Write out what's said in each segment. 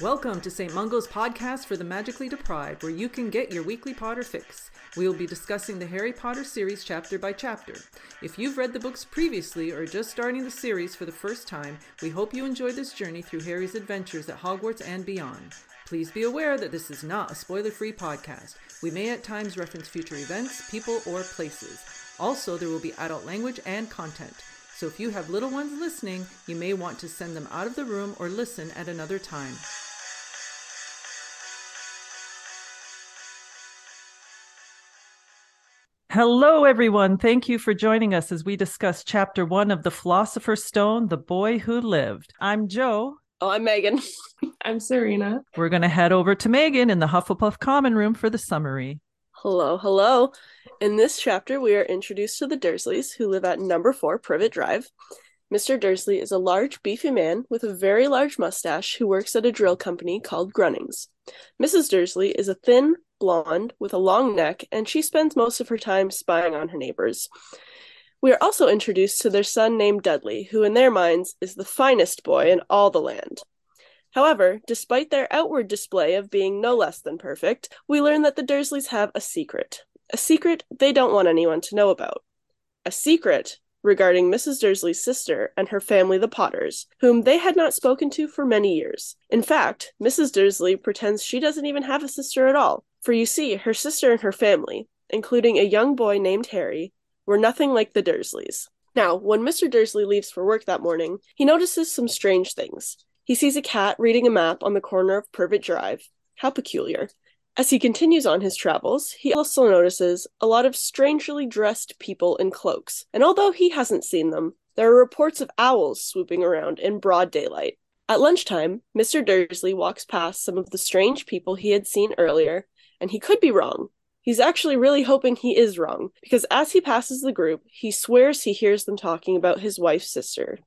Welcome to St. Mungo's podcast for the magically deprived, where you can get your weekly Potter fix. We will be discussing the Harry Potter series chapter by chapter. If you've read the books previously or are just starting the series for the first time, we hope you enjoy this journey through Harry's adventures at Hogwarts and beyond. Please be aware that this is not a spoiler free podcast. We may at times reference future events, people, or places. Also, there will be adult language and content. So if you have little ones listening, you may want to send them out of the room or listen at another time. Hello, everyone. Thank you for joining us as we discuss chapter one of The Philosopher's Stone The Boy Who Lived. I'm Joe. Oh, I'm Megan. I'm Serena. We're going to head over to Megan in the Hufflepuff Common Room for the summary. Hello, hello. In this chapter, we are introduced to the Dursleys, who live at number four Privet Drive. Mr. Dursley is a large, beefy man with a very large mustache who works at a drill company called Grunnings. Mrs. Dursley is a thin, blonde with a long neck, and she spends most of her time spying on her neighbors. We are also introduced to their son named Dudley, who in their minds is the finest boy in all the land. However, despite their outward display of being no less than perfect, we learn that the Dursleys have a secret. A secret they don't want anyone to know about. A secret regarding Mrs. Dursley's sister and her family, the Potters, whom they had not spoken to for many years. In fact, Mrs. Dursley pretends she doesn't even have a sister at all, for you see, her sister and her family, including a young boy named Harry, were nothing like the Dursleys. Now, when Mr. Dursley leaves for work that morning, he notices some strange things. He sees a cat reading a map on the corner of Privet Drive. How peculiar. As he continues on his travels, he also notices a lot of strangely dressed people in cloaks, and although he hasn't seen them, there are reports of owls swooping around in broad daylight. At lunchtime, Mr. Dursley walks past some of the strange people he had seen earlier and he could be wrong. He's actually really hoping he is wrong, because as he passes the group, he swears he hears them talking about his wife's sister,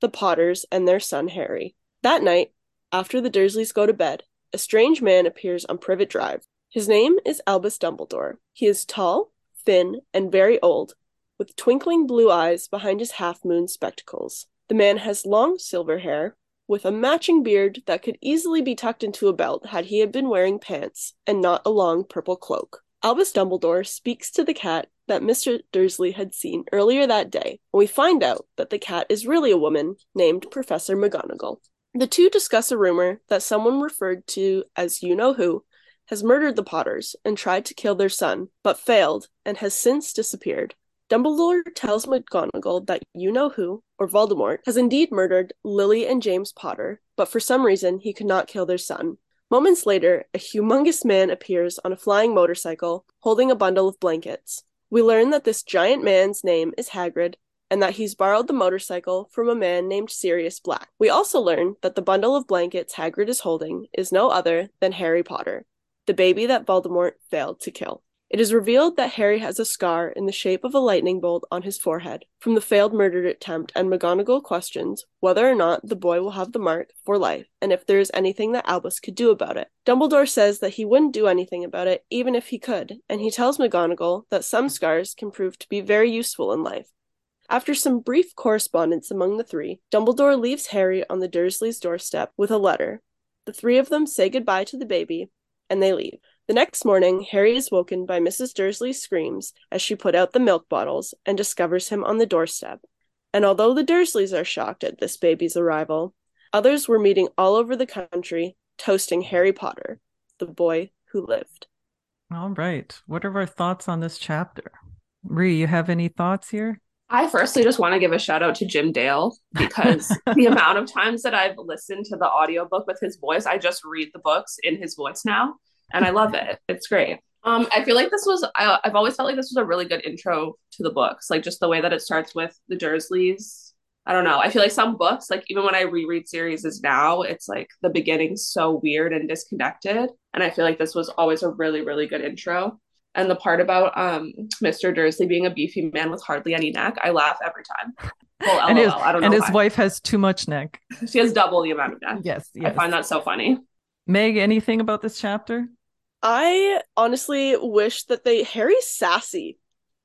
the Potters, and their son Harry. That night, after the Dursleys go to bed, a strange man appears on Privet Drive. His name is Albus Dumbledore. He is tall, thin, and very old, with twinkling blue eyes behind his half moon spectacles. The man has long silver hair, with a matching beard that could easily be tucked into a belt had he had been wearing pants and not a long purple cloak. Albus Dumbledore speaks to the cat that Mr. Dursley had seen earlier that day, and we find out that the cat is really a woman named Professor McGonagall. The two discuss a rumor that someone referred to as you know who has murdered the Potters and tried to kill their son, but failed and has since disappeared. Dumbledore tells McGonagall that you know who, or Voldemort, has indeed murdered Lily and James Potter, but for some reason he could not kill their son. Moments later, a humongous man appears on a flying motorcycle, holding a bundle of blankets. We learn that this giant man's name is Hagrid, and that he's borrowed the motorcycle from a man named Sirius Black. We also learn that the bundle of blankets Hagrid is holding is no other than Harry Potter, the baby that Voldemort failed to kill. It is revealed that Harry has a scar in the shape of a lightning bolt on his forehead from the failed murder attempt, and McGonagall questions whether or not the boy will have the mark for life and if there is anything that Albus could do about it. Dumbledore says that he wouldn't do anything about it even if he could, and he tells McGonagall that some scars can prove to be very useful in life. After some brief correspondence among the three, Dumbledore leaves Harry on the Dursleys' doorstep with a letter. The three of them say goodbye to the baby, and they leave. The next morning, Harry is woken by Mrs. Dursley's screams as she put out the milk bottles and discovers him on the doorstep. And although the Dursleys are shocked at this baby's arrival, others were meeting all over the country, toasting Harry Potter, the boy who lived. All right. What are our thoughts on this chapter? Ree, you have any thoughts here? I firstly just want to give a shout out to Jim Dale because the amount of times that I've listened to the audiobook with his voice, I just read the books in his voice now and I love it. It's great. Um, I feel like this was I, I've always felt like this was a really good intro to the books, like just the way that it starts with the Dursleys. I don't know. I feel like some books, like even when I reread series is now, it's like the beginning's so weird and disconnected. And I feel like this was always a really, really good intro. And the part about um Mr. Dursley being a beefy man with hardly any neck, I laugh every time. Well, and his, and his wife has too much neck. She has double the amount of neck. Yes, yes. I find that so funny. Meg, anything about this chapter? I honestly wish that they Harry's sassy.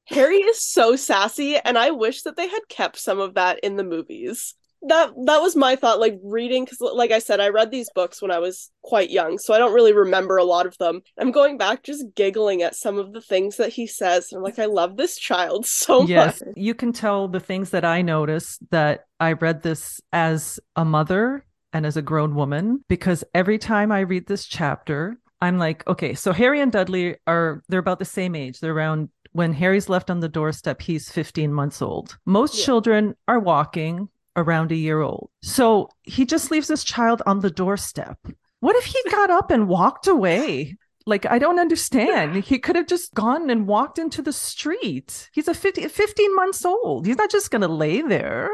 Harry is so sassy, and I wish that they had kept some of that in the movies. That that was my thought like reading because like i said i read these books when i was quite young so i don't really remember a lot of them i'm going back just giggling at some of the things that he says i'm like i love this child so yes much you can tell the things that i noticed that i read this as a mother and as a grown woman because every time i read this chapter i'm like okay so harry and dudley are they're about the same age they're around when Harry's left on the doorstep, he's 15 months old. Most Yeah. children are walking around a year old. So he just leaves his child on the doorstep. What if he got up and walked away? Like, I don't understand. He could have just gone and walked into the street. He's a 50, 15 months old. He's not just going to lay there.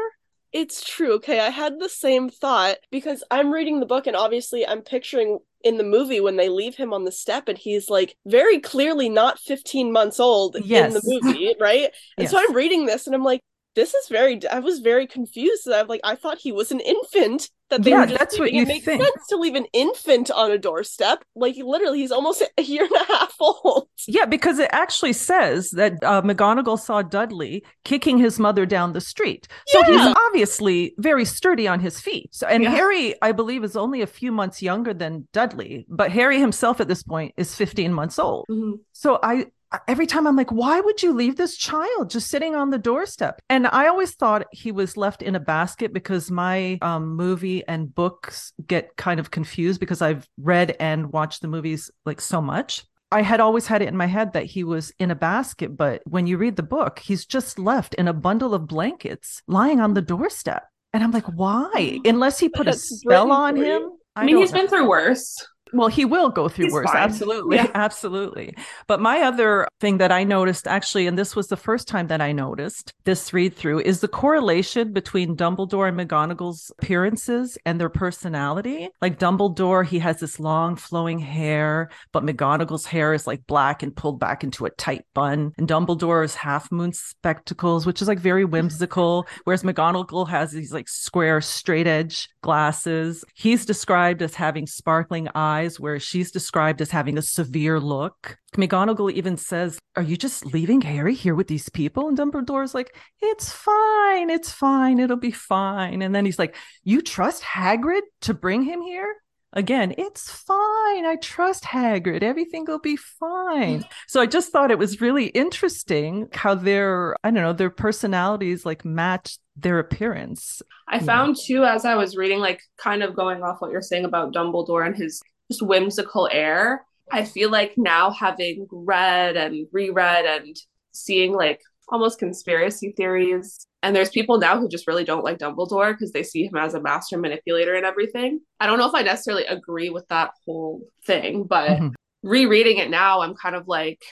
it's true okay i had the same thought because i'm reading the book and obviously i'm picturing in the movie when they leave him on the step and he's like very clearly not 15 months old Yes. in the movie right and so i'm reading this and i'm like this is very i was very confused i'm like i thought he was an infant that they Yeah, were just that's what you it makes think. sense to leave an infant on a doorstep like literally he's almost a year and a half old Yeah, because it actually says that uh, McGonagall saw Dudley kicking his mother down the street. So Yeah. he's obviously very sturdy on his feet. So, and Yeah. Harry, I believe, is only a few months younger than Dudley, but Harry himself at this point is 15 months old. Mhm. So I every time I'm like, why would you leave this child just sitting on the doorstep? And I always thought he was left in a basket because my um, movie and books get kind of confused because I've read and watched the movies like so much. I had always had it in my head that he was in a basket, but when you read the book, he's just left in a bundle of blankets lying on the doorstep. And I'm like, why? Unless he put a spell on him. I mean, he's know. been through worse. Well, he will go through He's worse. fine. Absolutely. Yeah. Absolutely. But my other thing that I noticed actually, and this was the first time that I noticed this read through, is the correlation between Dumbledore and McGonagall's appearances and their personality. Like Dumbledore, he has this long flowing hair, but McGonagall's hair is like black and pulled back into a tight bun. And Dumbledore's half moon spectacles, which is like very mm-hmm. whimsical, whereas McGonagall has these like square, straight edge glasses. He's described as having sparkling eyes, whereas she's described as having a severe look. McGonagall even says, Are you just leaving Harry here with these people? And Dumbledore's like, It's fine. It's fine. It'll be fine. And then he's like, You trust Hagrid to bring him here? Again, it's fine. I trust Hagrid. Everything will be fine. Mm. So I just thought it was really interesting how their, I don't know, their personalities like match their appearance. I Yeah. found too, as I was reading, like kind of going off what you're saying about Dumbledore and his just whimsical air. I feel like now having read and reread and seeing like almost conspiracy theories, and there's people now who just really don't like Dumbledore because they see him as a master manipulator and everything. I don't know if I necessarily agree with that whole thing, but Mhm. rereading it now, I'm kind of like,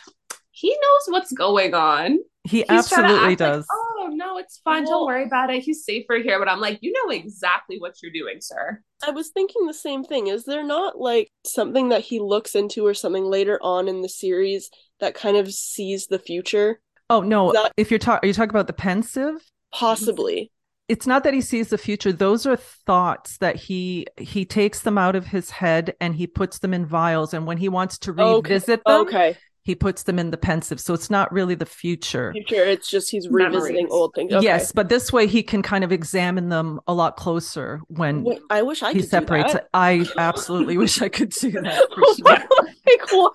he knows what's going on. He He's absolutely act like, does. oh no, it's fine. Well- Don't worry about it. He's safer here. But I'm like, you know exactly what you're doing, sir. I was thinking the same thing. Is there not like something that he looks into or something later on in the series that kind of sees the future? Oh no! That- if you're talking, are you talking about the Pensieve? Possibly. It's not that he sees the future; those are thoughts that he he takes them out of his head and he puts them in vials. And when he wants to Okay. revisit them, Okay. He puts them in the Pensieve. So it's not really the future. Future. It's just he's revisiting Memories. old things. Okay. Yes, but this way he can kind of examine them a lot closer when Wait, I wish I he could separates do it. I absolutely wish I could do that. For that. sure. like what?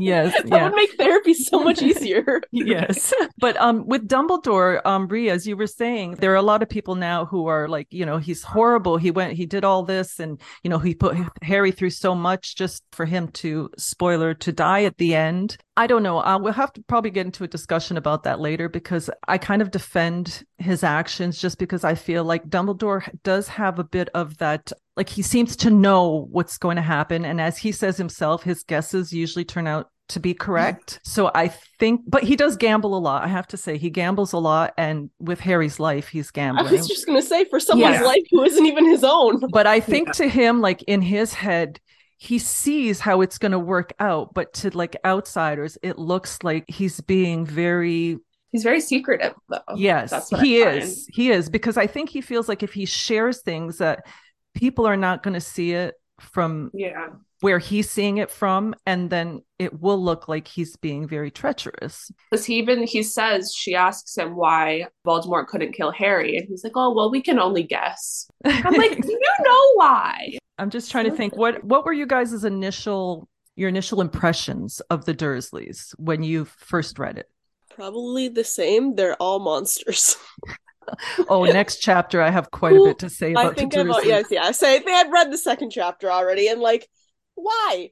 Yes, That yeah. would make therapy so much easier. yes but um with dumbledore um brie as you were saying there are a lot of people now who are like you know he's horrible he went he did all this and you know he put harry through so much just for him to spoiler to die at the end i don't know uh, we'll have to probably get into a discussion about that later because i kind of defend his actions just because i feel like dumbledore does have a bit of that like he seems to know what's going to happen and as he says himself his guesses usually turn out to be correct. So I think, but he does gamble a lot. I have to say, he gambles a lot, and with Harry's life, he's gambling I was just gonna say for someone's Yes. life who isn't even his own. But I think to him, like in his head, he sees how it's going to work out. But to like outsiders, it looks like he's being very He's very secretive, though. yes, he I find. is. He is because I think he feels like if he shares things that people are not going to see it from Yeah. where he's seeing it from and then it will look like he's being very treacherous because he even he says she asks him why voldemort couldn't kill harry and he's like oh well we can only guess i'm like do you know why i'm just trying to think what what were you guys' initial your initial impressions of the dursleys when you first read it Probably the same. They're all monsters. oh, next chapter I have quite a bit to say about I think the about Dursleys. yes, yeah. I say they had read the second chapter already, and like, why?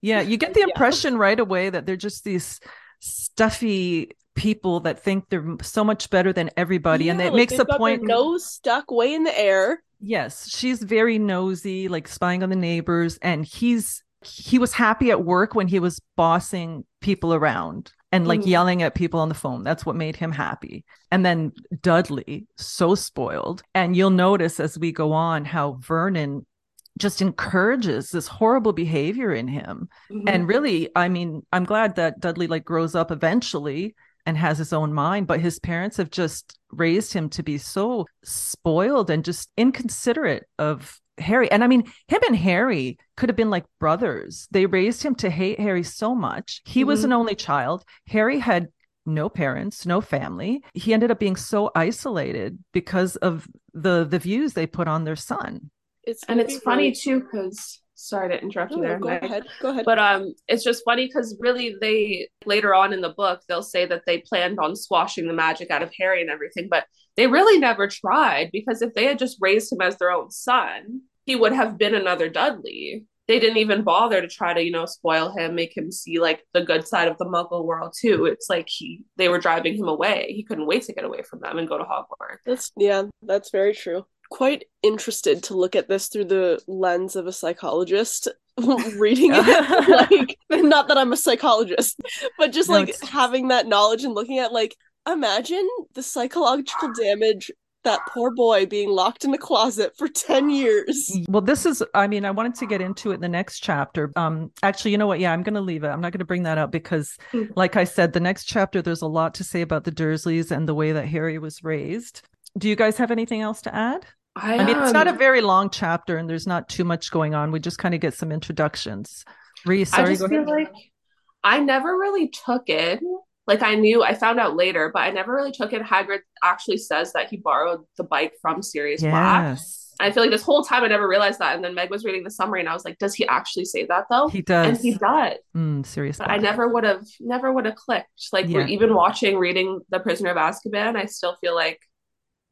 Yeah, you get the Yeah. impression right away that they're just these stuffy people that think they're so much better than everybody, and it like, makes a point. Nose stuck way in the air. Yes, she's very nosy, like spying on the neighbors, and he's he was happy at work when he was bossing people around and like Mhm. yelling at people on the phone. That's what made him happy. And then Dudley, so spoiled. And you'll notice as we go on how Vernon just encourages this horrible behavior in him. Mm-hmm. And really, I mean, I'm glad that Dudley like grows up eventually and has his own mind, but his parents have just raised him to be so spoiled and just inconsiderate of Harry. And I mean, him and Harry could have been like brothers. They raised him to hate Harry so much. He was Mhm. an only child. Harry had no parents, no family. He ended up being so isolated because of the the views they put on their son. It's and it's funny really- too because sorry to interrupt you No, there go Meg. ahead. Go ahead. but um it's just funny because really they later on in the book they'll say that they planned on squashing the magic out of harry and everything but they really never tried because if they had just raised him as their own son he would have been another dudley they didn't even bother to try to you know spoil him make him see like the good side of the muggle world too it's like he they were driving him away he couldn't wait to get away from them and go to hogwarts That's yeah, that's very true. Quite interested to look at this through the lens of a psychologist reading it. like not that I'm a psychologist, but just No, like it's- having that knowledge and looking at like imagine the psychological damage that poor boy being locked in a closet for 10 years. Well, this is, I mean, I wanted to get into it in the next chapter. Um, actually, you know what? Yeah, I'm going to leave it. I'm not going to bring that up because, Hmm. like I said, the next chapter, there's a lot to say about the Dursleys and the way that Harry was raised. Do you guys have anything else to add? i, I mean, it's not a um, very long chapter and there's not too much going on. We just kind of get some introductions. Reese, I just feel ahead. like I never really took it. Like I knew, I found out later, but I never really took it. Hagrid actually says that he borrowed the bike from Sirius Black. Yes, I feel like this whole time I never realized that. And then Meg was reading the summary, and I was like, "Does he actually say that though?" he does. and he does. Mm, Sirius. But I never would have, never would have clicked. Like Yeah. we're even watching, reading The Prisoner of Azkaban, I still feel like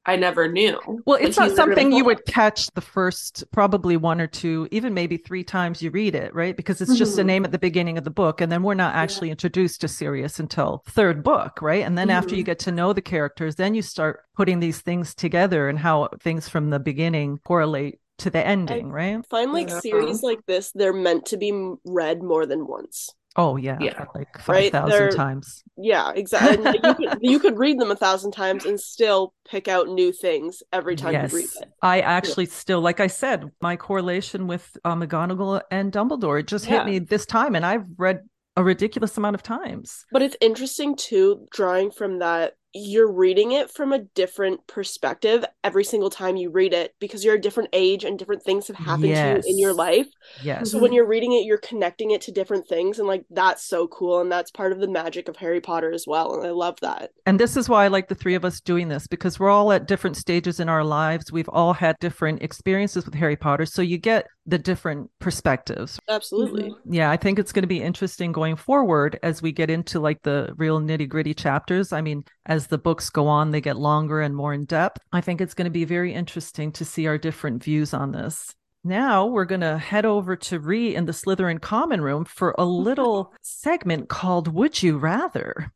I never knew. Well, Like, it's not something you would catch the first probably one or two, even maybe three times you read it, right? Because it's just a Mhm. name at the beginning of the book, and then we're not actually introduced to Sirius until third book, right? And then after you Mhm. get to know the characters, then you start putting these things together and how things from the beginning correlate to the ending, right? Find like Yeah. series like this, they're meant to be read more than once. Oh yeah, Yeah. like five Right, thousand times. Yeah, exactly. Like, you, could, you could read them a thousand times and still pick out new things every time yes, you read it. I actually still, like I said, my correlation with uh, McGonagall and Dumbledore it just Yeah. hit me this time, and I've read a ridiculous amount of times. But it's interesting too, drawing from that, you're reading it from a different perspective every single time you read it because you're a different age and different things have happened to you in your life. Yes. So when you're reading it, you're connecting it to different things, and like that's so cool, and that's part of the magic of Harry Potter as well. And I love that. And this is why I like the three of us doing this because we're all at different stages in our lives. We've all had different experiences with Harry Potter. So you get the different perspectives. Absolutely. Mhm. Yeah, I think it's going to be interesting going forward as we get into like the real nitty gritty chapters. I mean, as the books go on, they get longer and more in depth. I think it's going to be very interesting to see our different views on this. Now we're going to head over to Ree in the Slytherin common room for a little segment called Would You Rather?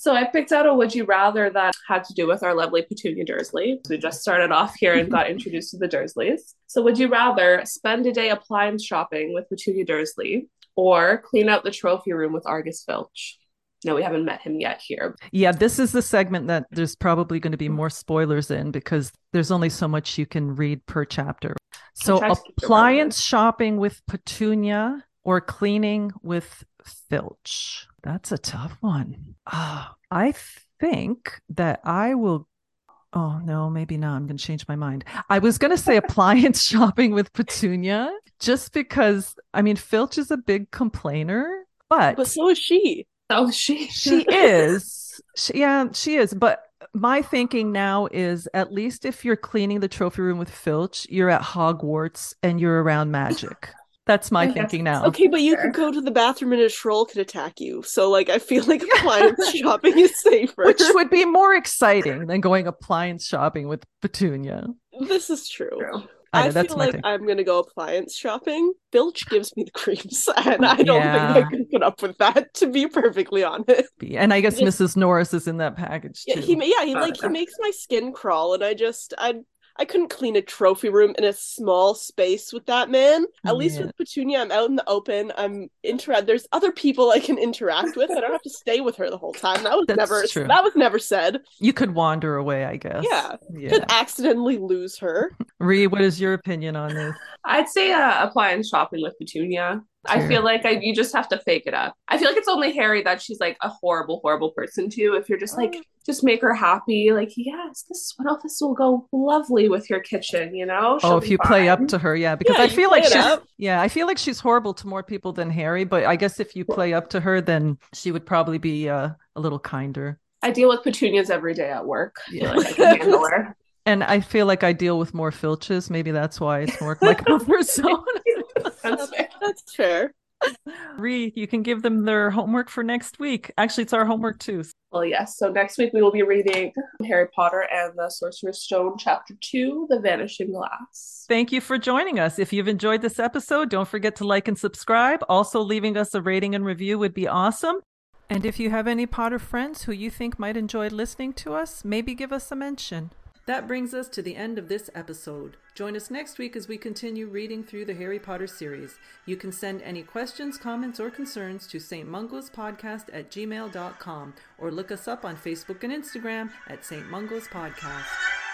So I picked out a would you rather that had to do with our lovely Petunia Dursley. We just started off here and got introduced to the Dursleys. So would you rather spend a day appliance shopping with Petunia Dursley or clean out the trophy room with Argus Filch? No, we haven't met him yet here. Yeah, this is the segment that there's probably going to be more spoilers in because there's only so much you can read per chapter. So, try to keep it appliance shopping with Petunia or cleaning with Filch. That's a tough one. Ah, I think that I will Oh no, maybe not. I'm going to change my mind. I was going to say appliance shopping with Petunia, just because I mean Filch is a big complainer, but But so is she. Oh, she she is. She, yeah, she is. But my thinking now is at least if you're cleaning the trophy room with Filch, you're at Hogwarts and you're around magic. That's my I guess thinking now. Okay, but you Sure. could go to the bathroom and a troll could attack you. So like I feel like appliance shopping is safer. Which would be more exciting than going appliance shopping with Petunia. this is true. True. I I, know, that's feel like thing. I'm gonna go appliance shopping. Filch gives me the creeps, and I don't Yeah. think I can put up with that. To be perfectly honest, And I guess Yeah. Mrs. Norris is in that package too. yeah, he yeah he like he makes my skin crawl, and I just I I couldn't clean a trophy room in a small space with that man. At least with Petunia, I'm out in the open. I'm interact. There's other people I can interact with. I don't have to stay with her the whole time. That was That's never true. that was never said. You could wander away, I guess. Yeah. Yeah. Could accidentally lose her. Ree, what is your opinion on this? I'd say uh, appliance shopping with Petunia. I feel like I, you just have to fake it up. I feel like it's only Harry that she's like a horrible, horrible person to. If you're just like, just make her happy, like, yes, this one, this will go lovely with your kitchen, you know? oh, She'll if be you play up to her, yeah, because Yeah, I feel like she's up. yeah, I feel like she's horrible to more people than Harry, but I guess if you play up to her, then she would probably be uh, a little kinder. I deal with petunias every day at work. I feel like I can handle her. And I feel like I deal with more filches. Maybe that's why it's more my comfort zone. That's fair. That's fair. Ree, you can give them their homework for next week. Actually, it's our homework too. Well, yes. So next week we will be reading Harry Potter and the Sorcerer's Stone, Chapter 2, The Vanishing Glass. Thank you for joining us. If you've enjoyed this episode, don't forget to like and subscribe. Also, leaving us a rating and review would be awesome. And if you have any Potter friends who you think might enjoy listening to us, maybe give us a mention. That brings us to the end of this episode. Join us next week as we continue reading through the Harry Potter series. You can send any questions, comments, or concerns to St. Mungo's Podcast at gmail.com or look us up on Facebook and Instagram at St. Mungo's Podcast.